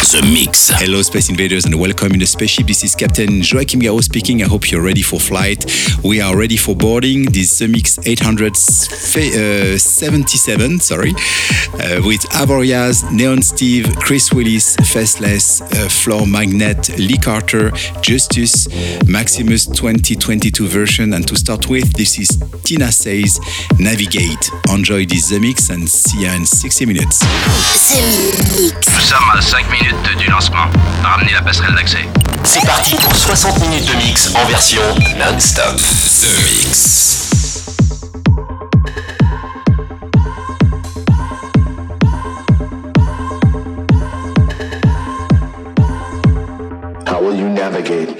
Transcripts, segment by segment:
The Mix. Hello, Space Invaders, and welcome in the spaceship. This is Captain Joachim Garo speaking. I hope you're ready for flight. We are ready for boarding this The Mix 877, sorry, uh, with Avoriaz, Neon Steve, Chris Willis, Faceless, uh, Floor Magnet, Lee Carter, Justus, Maximus 2022 version. And to start with, this is Tina Says Navigate. Enjoy this The Mix and see you in 60 minutes. The Mix. Nous sommes à 5 minutes du lancement. Ramenez la passerelle d'accès. C'est parti pour 60 minutes de mix en version non-stop. The Mix. How will you navigate? Navigate.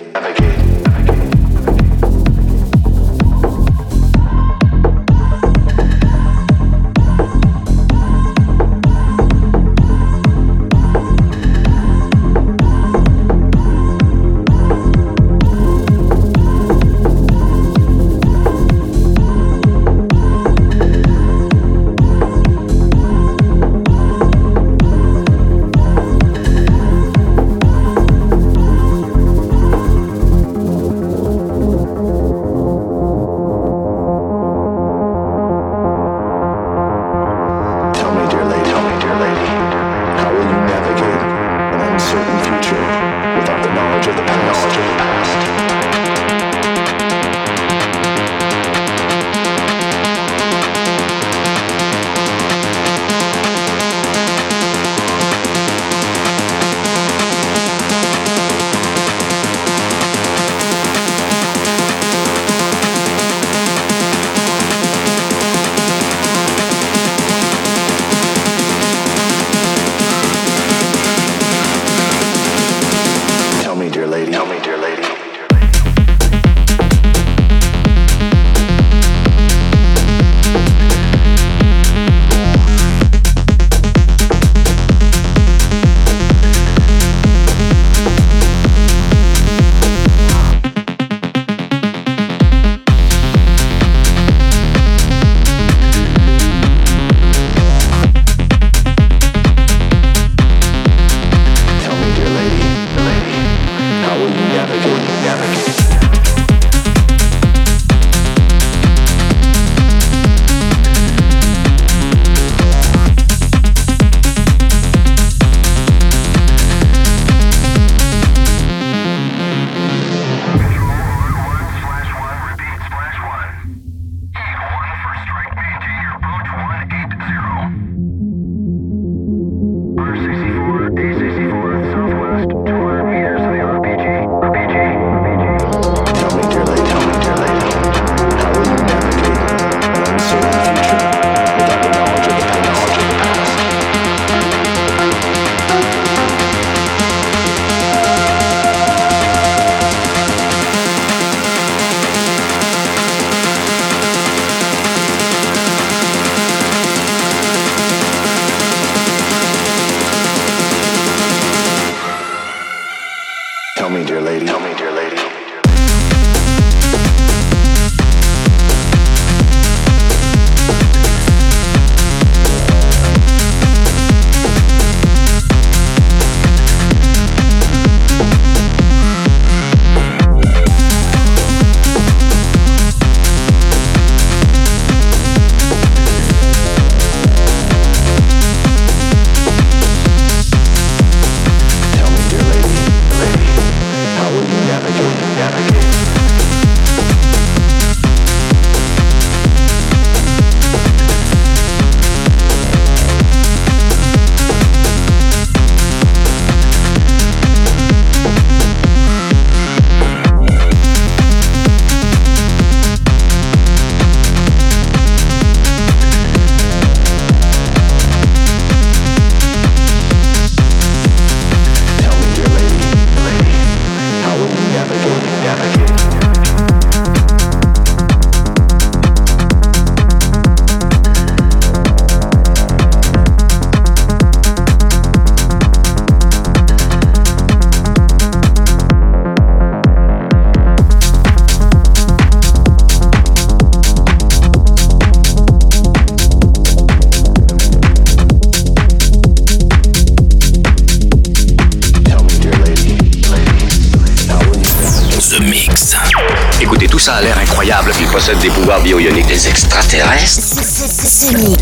Ce mix.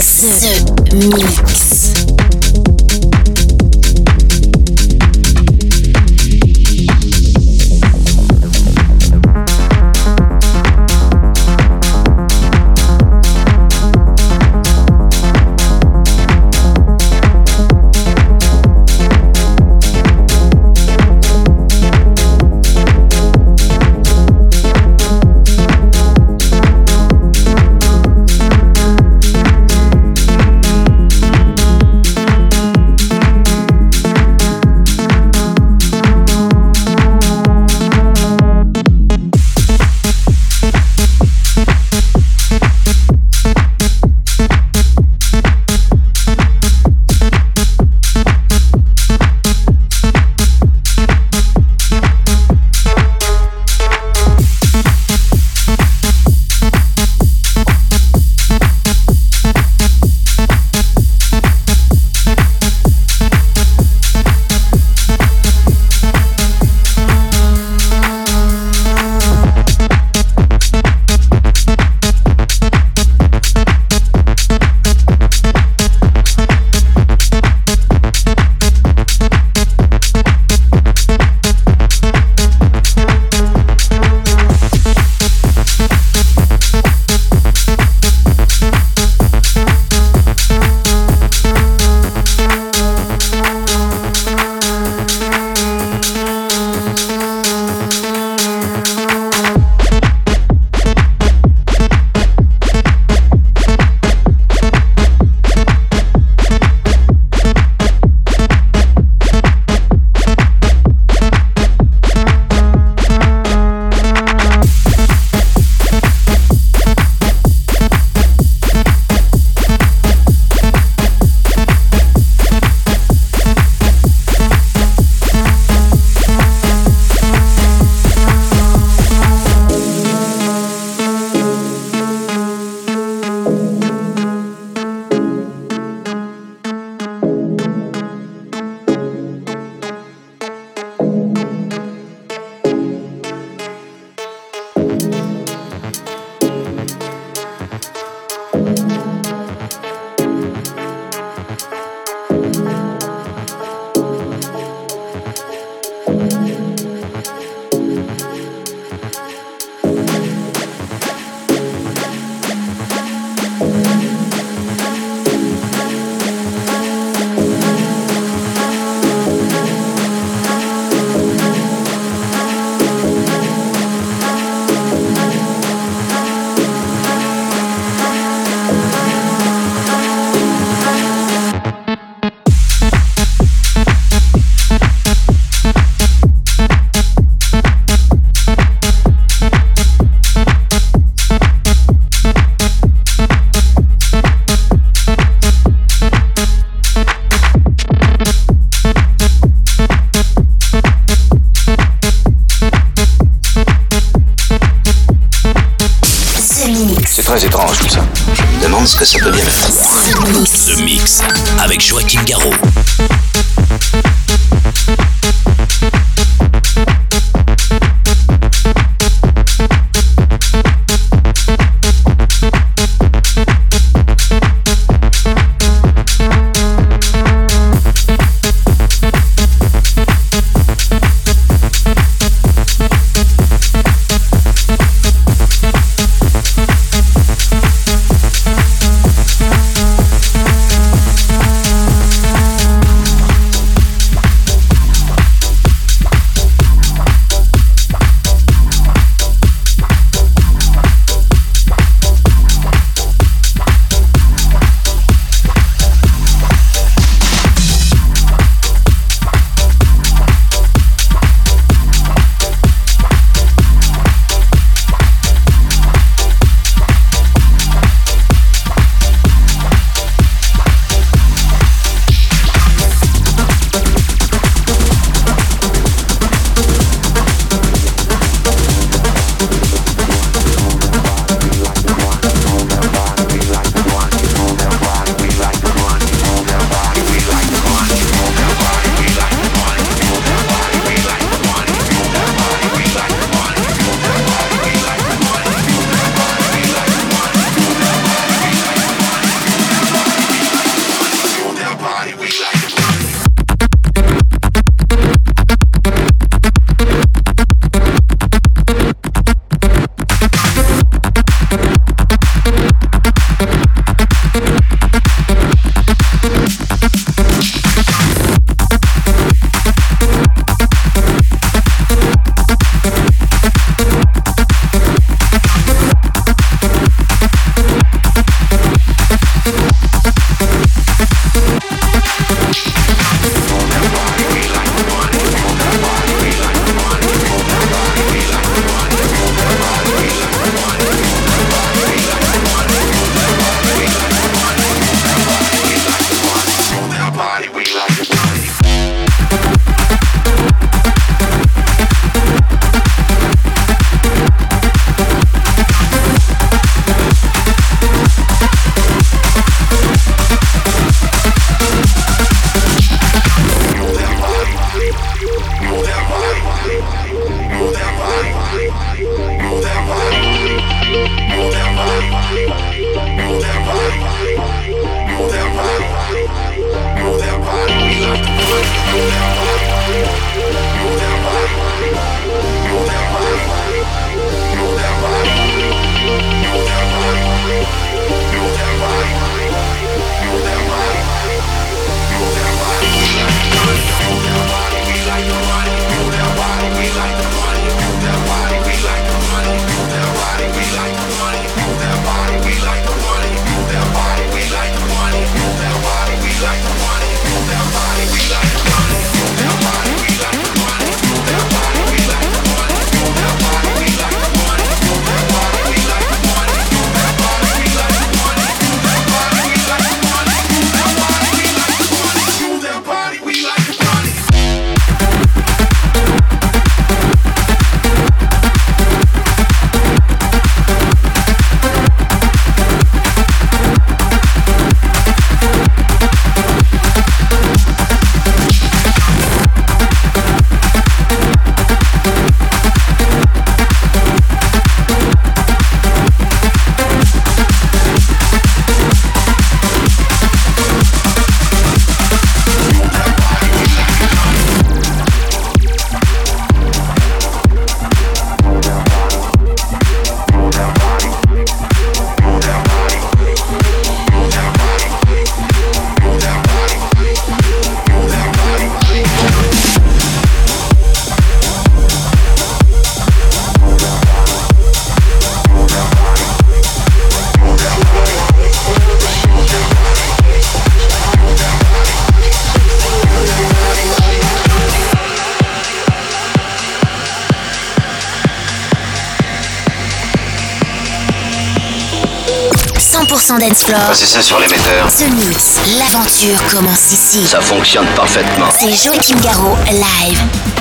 Dance floor. C'est ça sur l'émetteur. The Mix, l'aventure commence ici. Ça fonctionne parfaitement. C'est Joachim Garraud, live.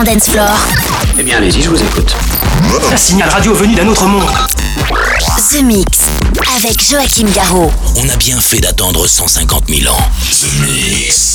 100% dance floor. Eh bien, allez-y, je vous écoute. Un signal radio venu d'un autre monde. The Mix avec Joachim Garraud. On a bien fait d'attendre 150 000 ans. The Mix.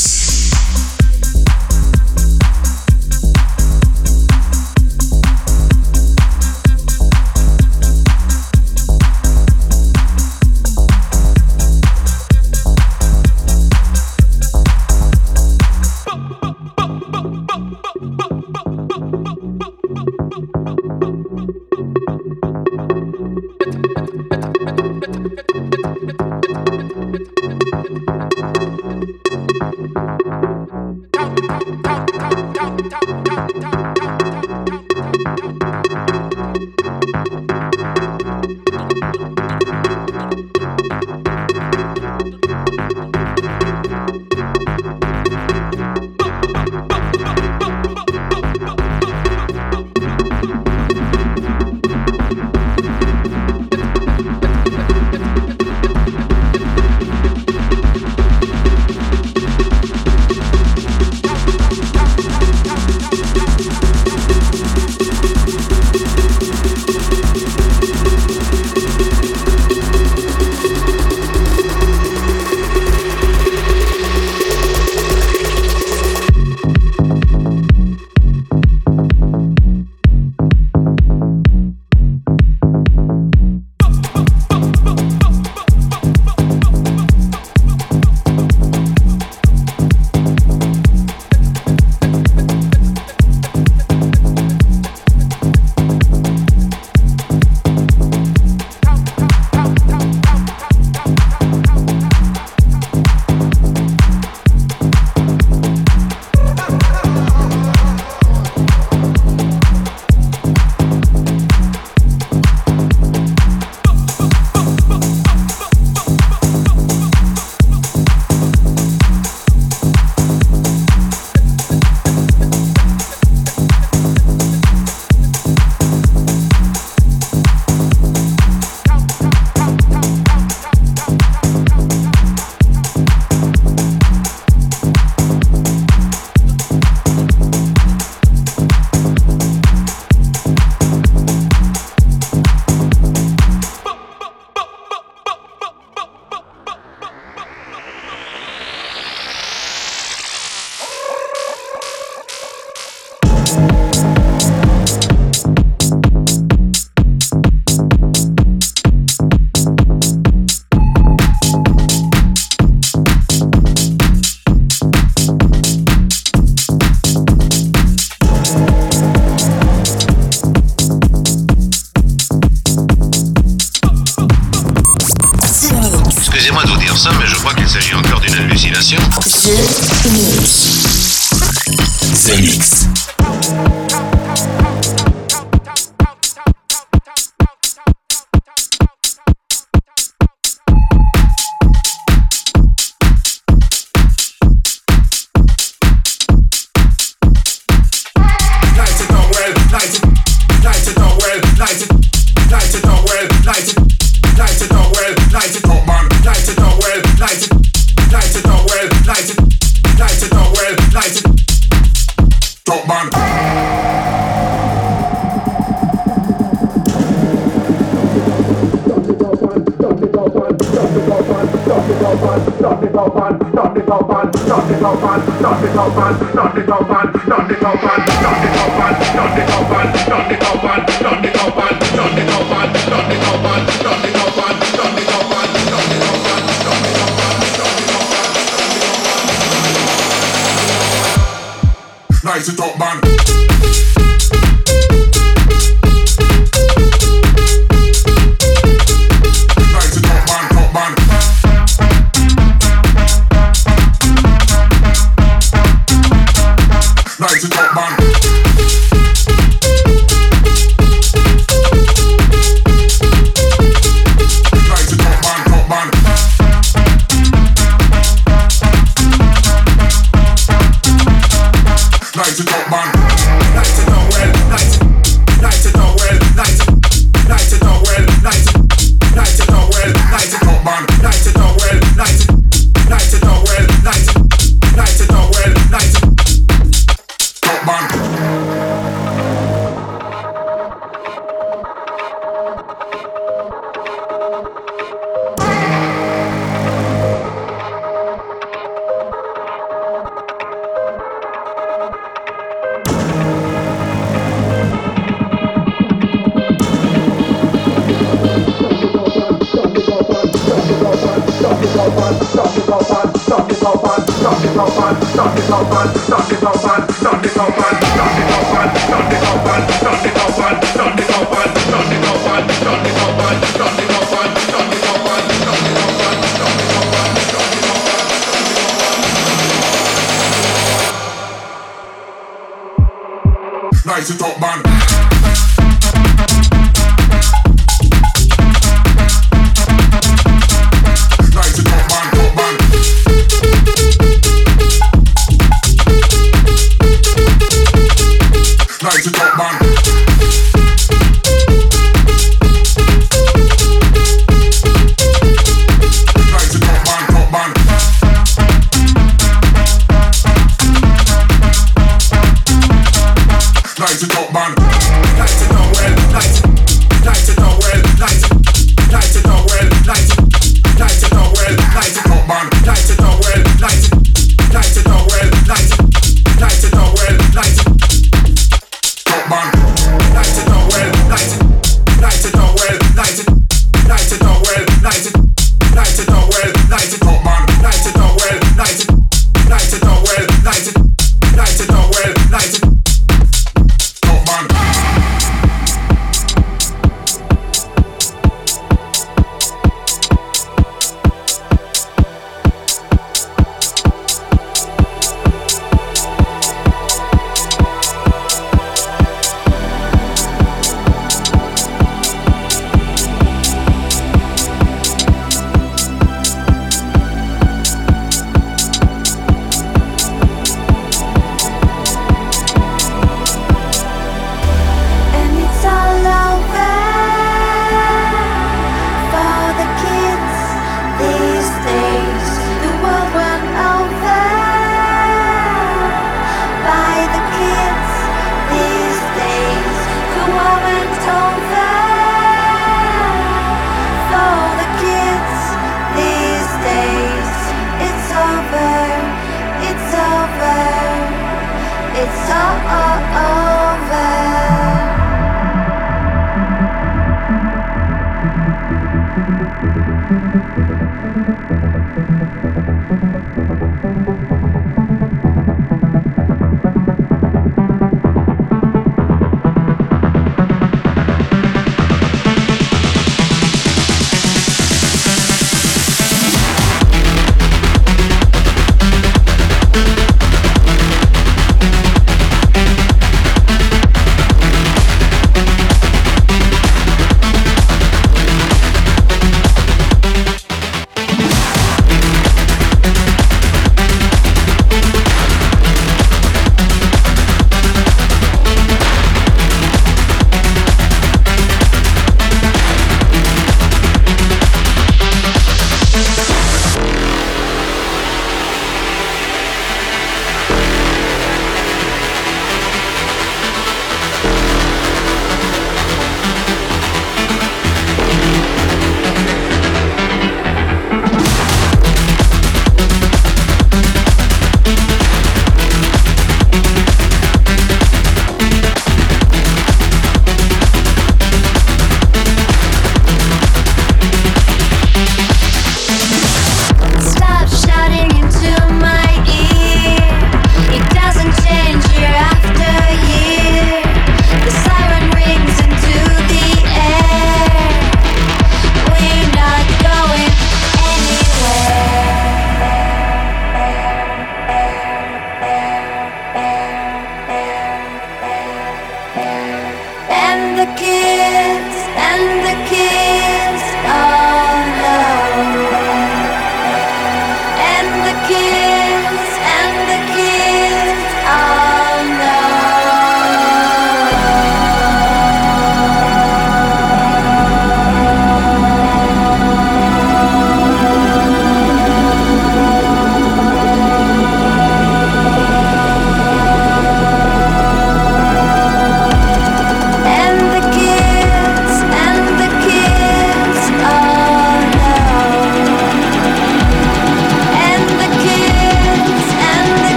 Nice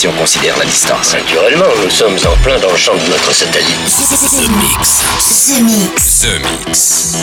si on considère la distance. Naturellement, nous sommes en plein dans le champ de notre satellite. Mix.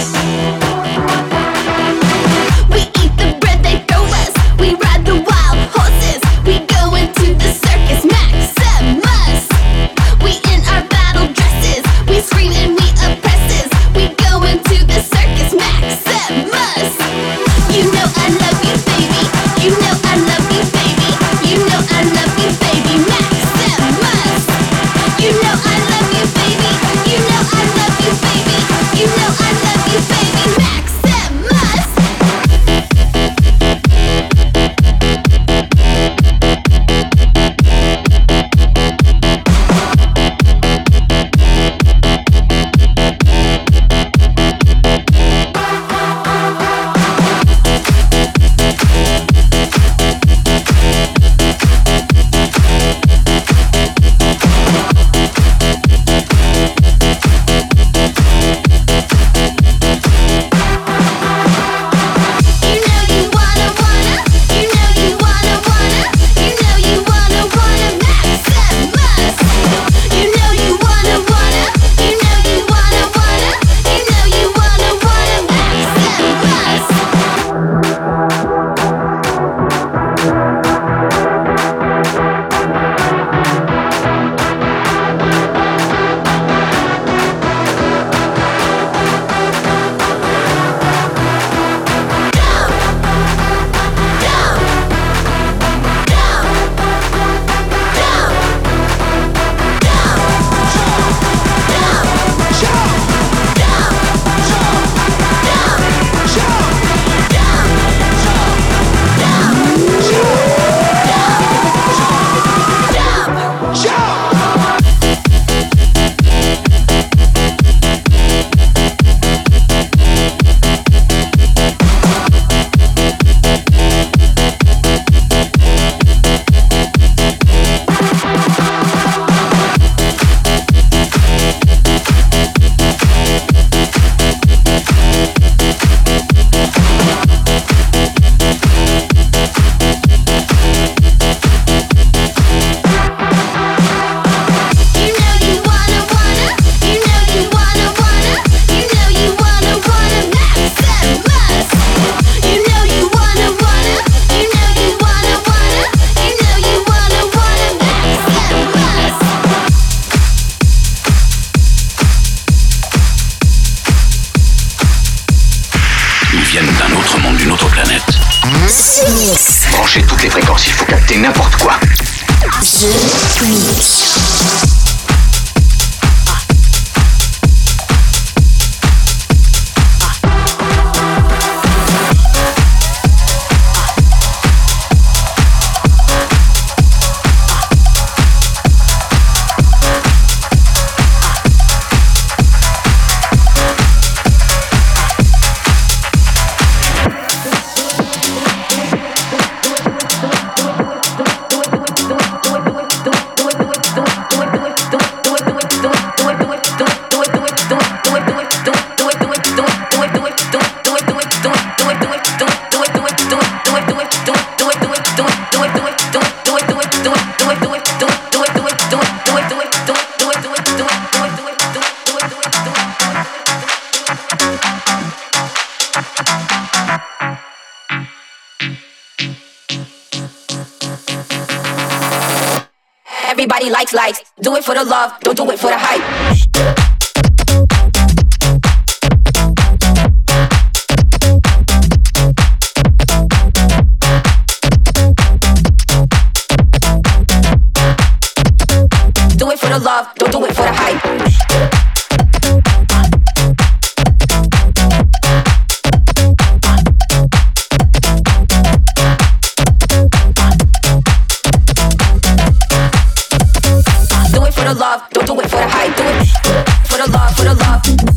the love, don't do it for the hype, do it for the love, for the love.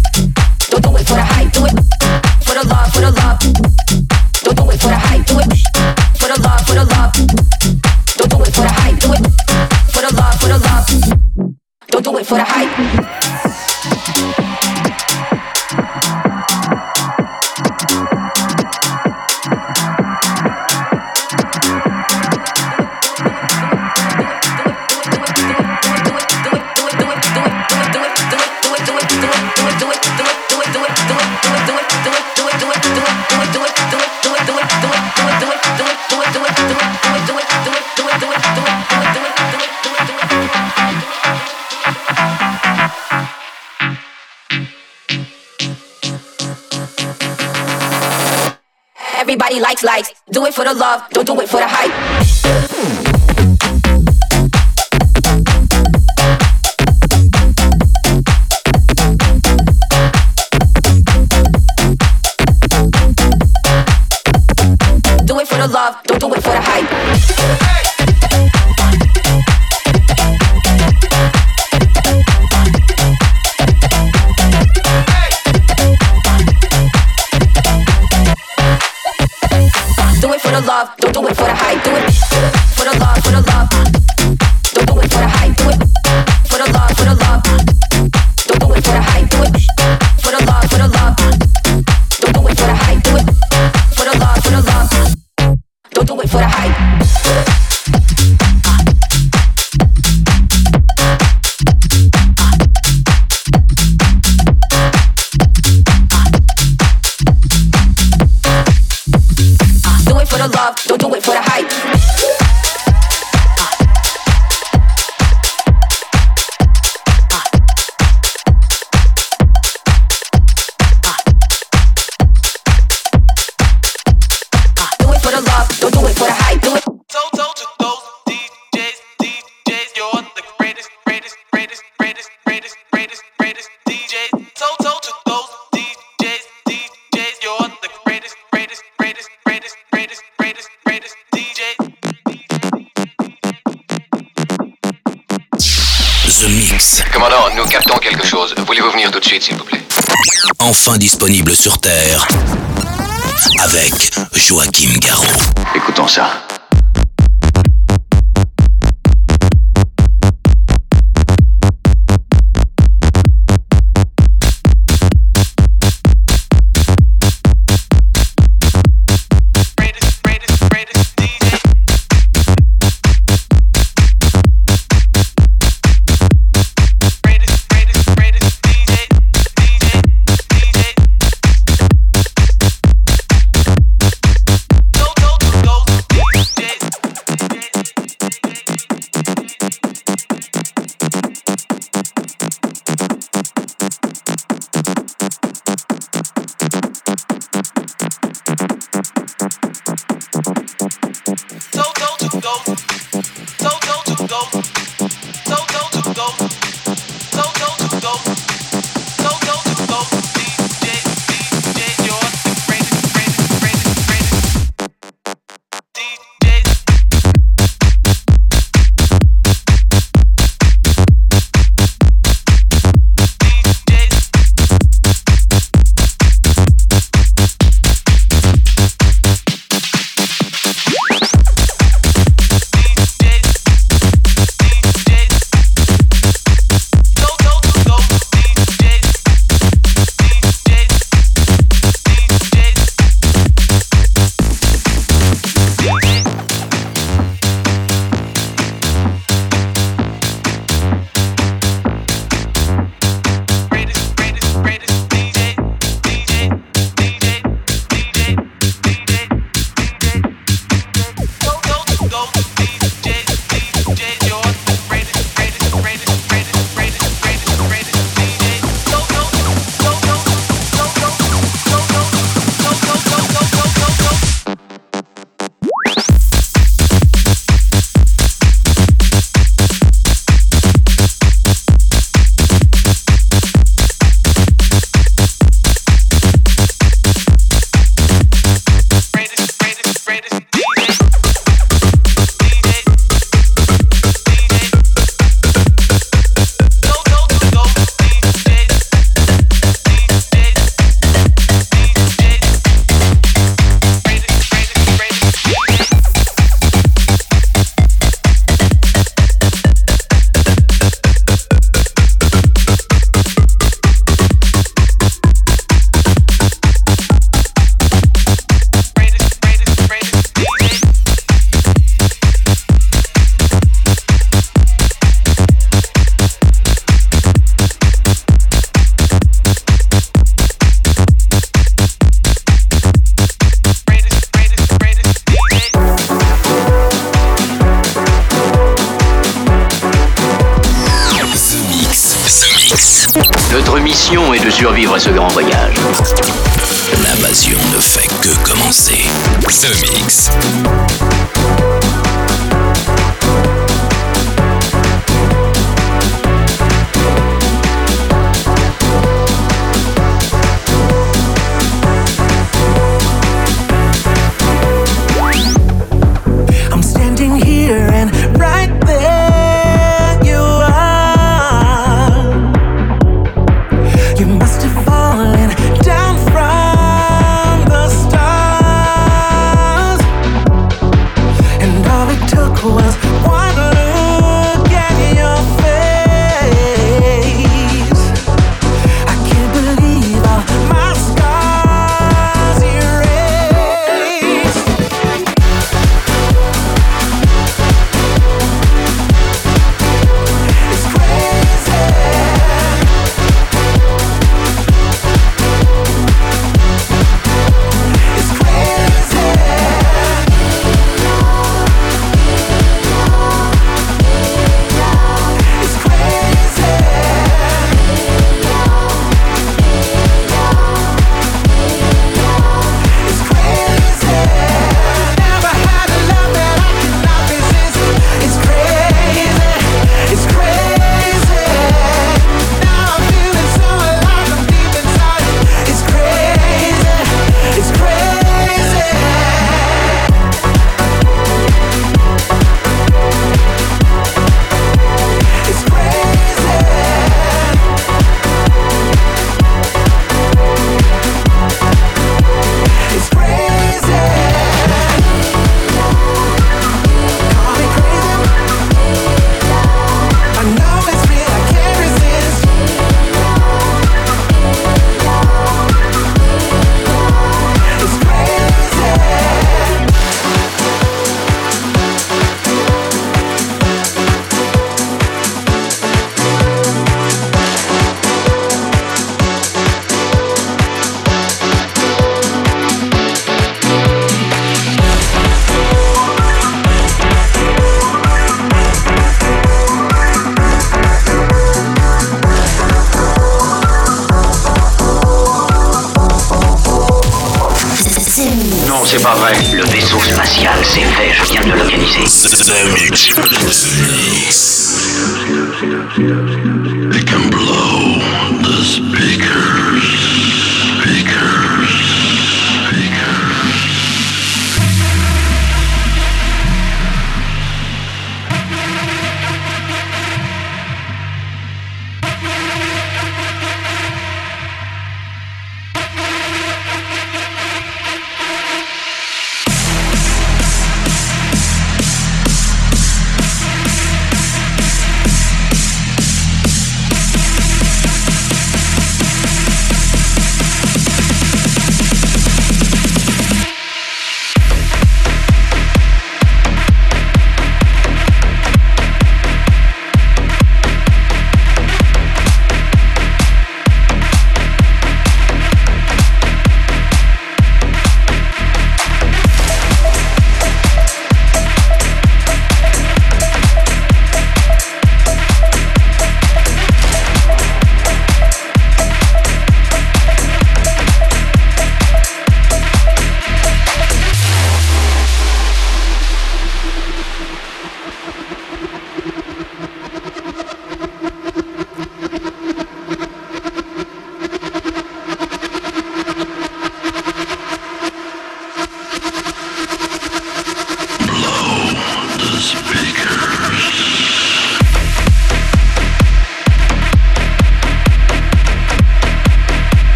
the love, don't do it for the hype. quelque chose. Voulez-vous venir tout de suite, s'il vous plaît? Enfin disponible sur Terre avec Joachim Garraud. Écoutons ça. mission est de survivre à ce grand voyage. L'invasion ne fait que commencer. The Mix.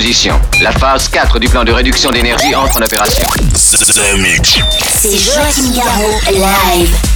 Disposition. La phase 4 du plan de réduction d'énergie entre en opération. C'est Joachim Garraud, live.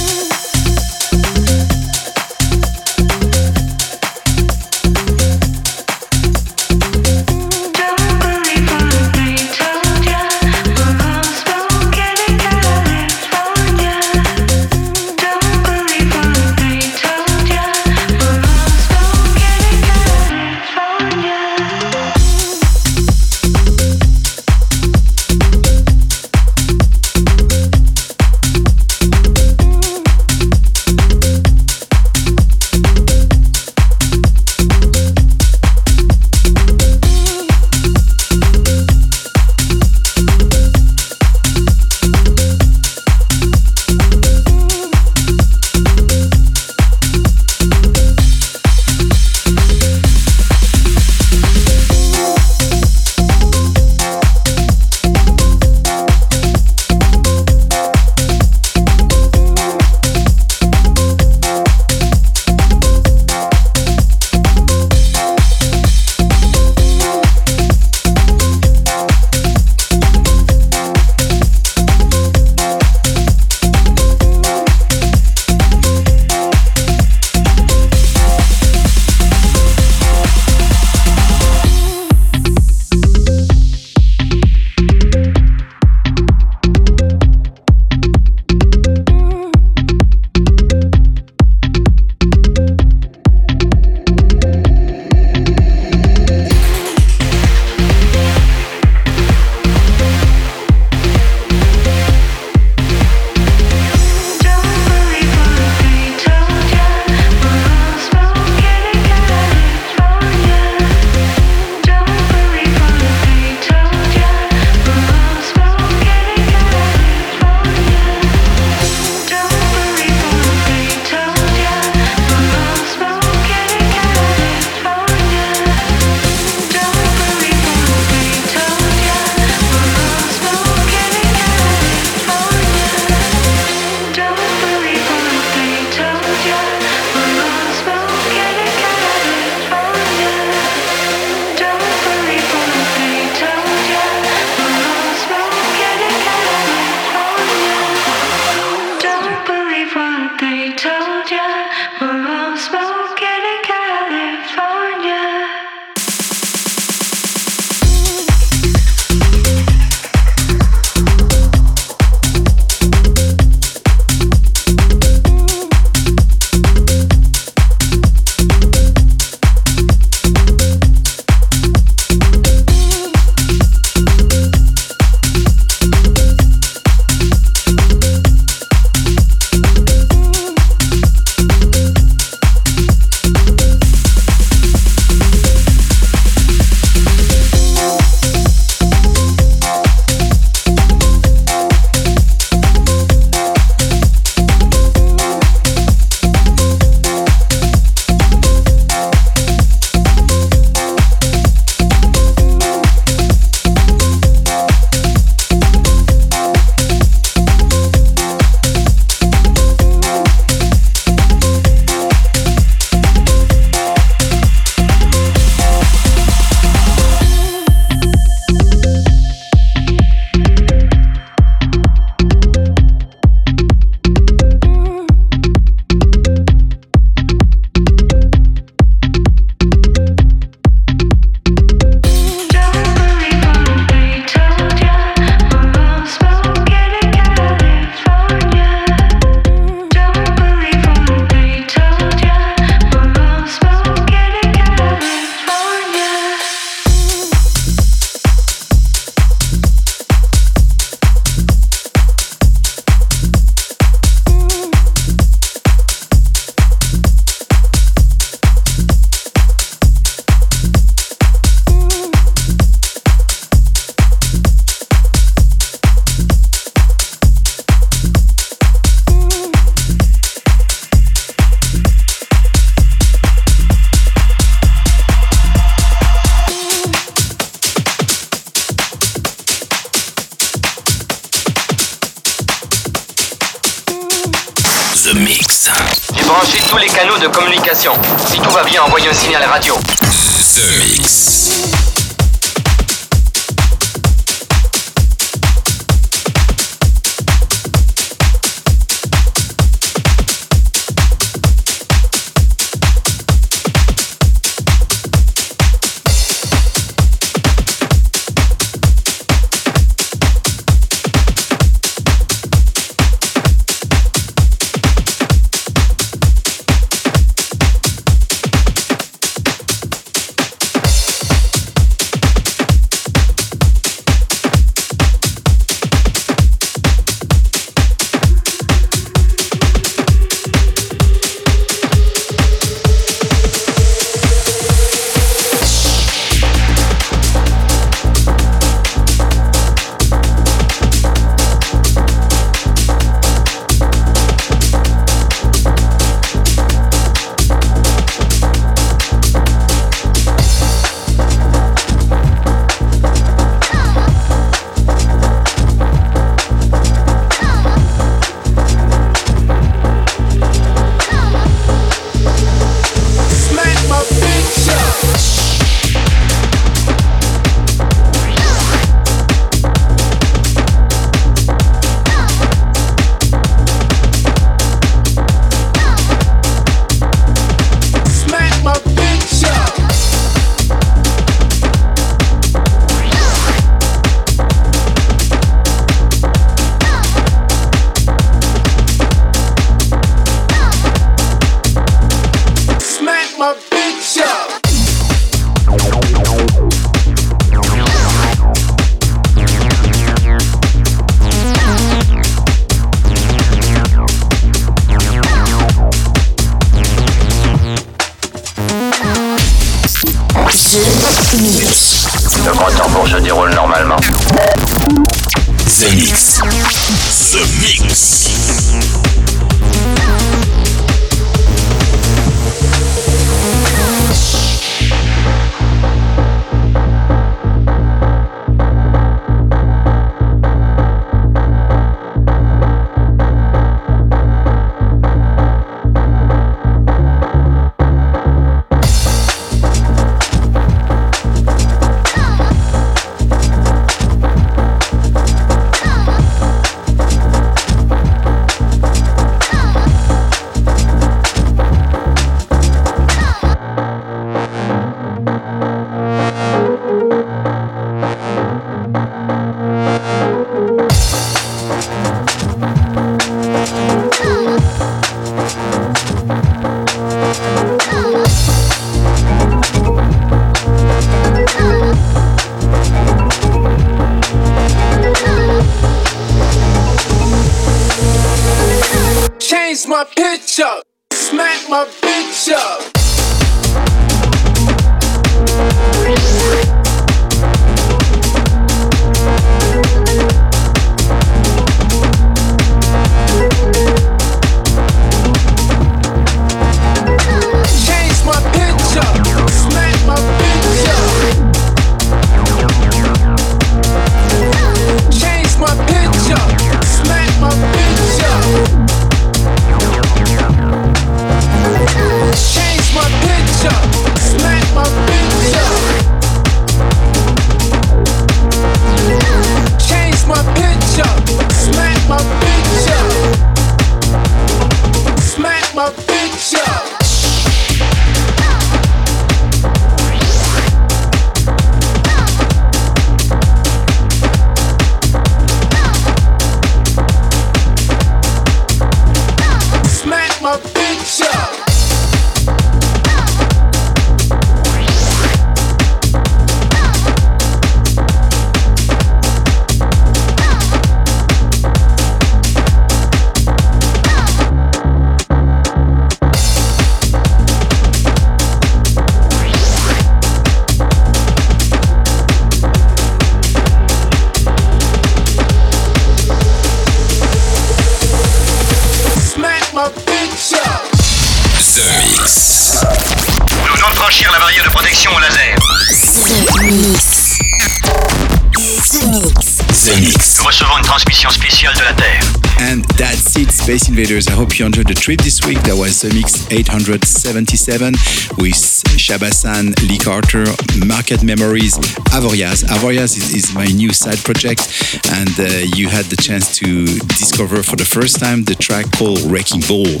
Space Invaders. I hope you enjoyed the trip this week. That was the mix 877 with Shabasan, Lee Carter, Market Memories, Avoriaz. Avoriaz is, is my new side project, and uh, you had the chance to discover for the first time the track called Wrecking Ball.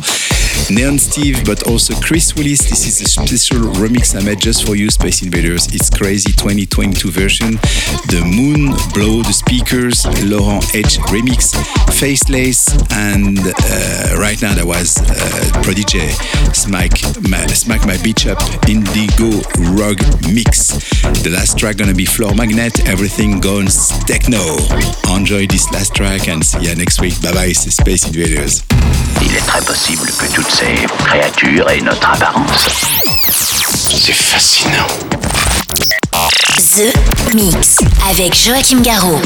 Neon Steve, but also Chris Willis. This is a special remix I made just for you, Space Invaders. It's crazy 2022 version. The Moon Blow the Speakers, Laurent H remix, Faceless, and uh, right now that was uh, Prodigy Smack my, Smack My Beach Up Indigo Rug Mix. The last track gonna be Floor Magnet, everything goes techno. Enjoy this last track and see you next week. Bye bye, c'est Space Invaders. Il est très possible que toutes ces créatures aient notre apparence. C'est fascinant. The Mix avec Joachim Garraud.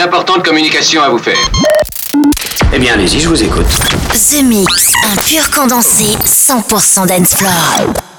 Une importante communication à vous faire. Eh bien, allez-y, je vous écoute. The Mix, un pur condensé 100% dance floor.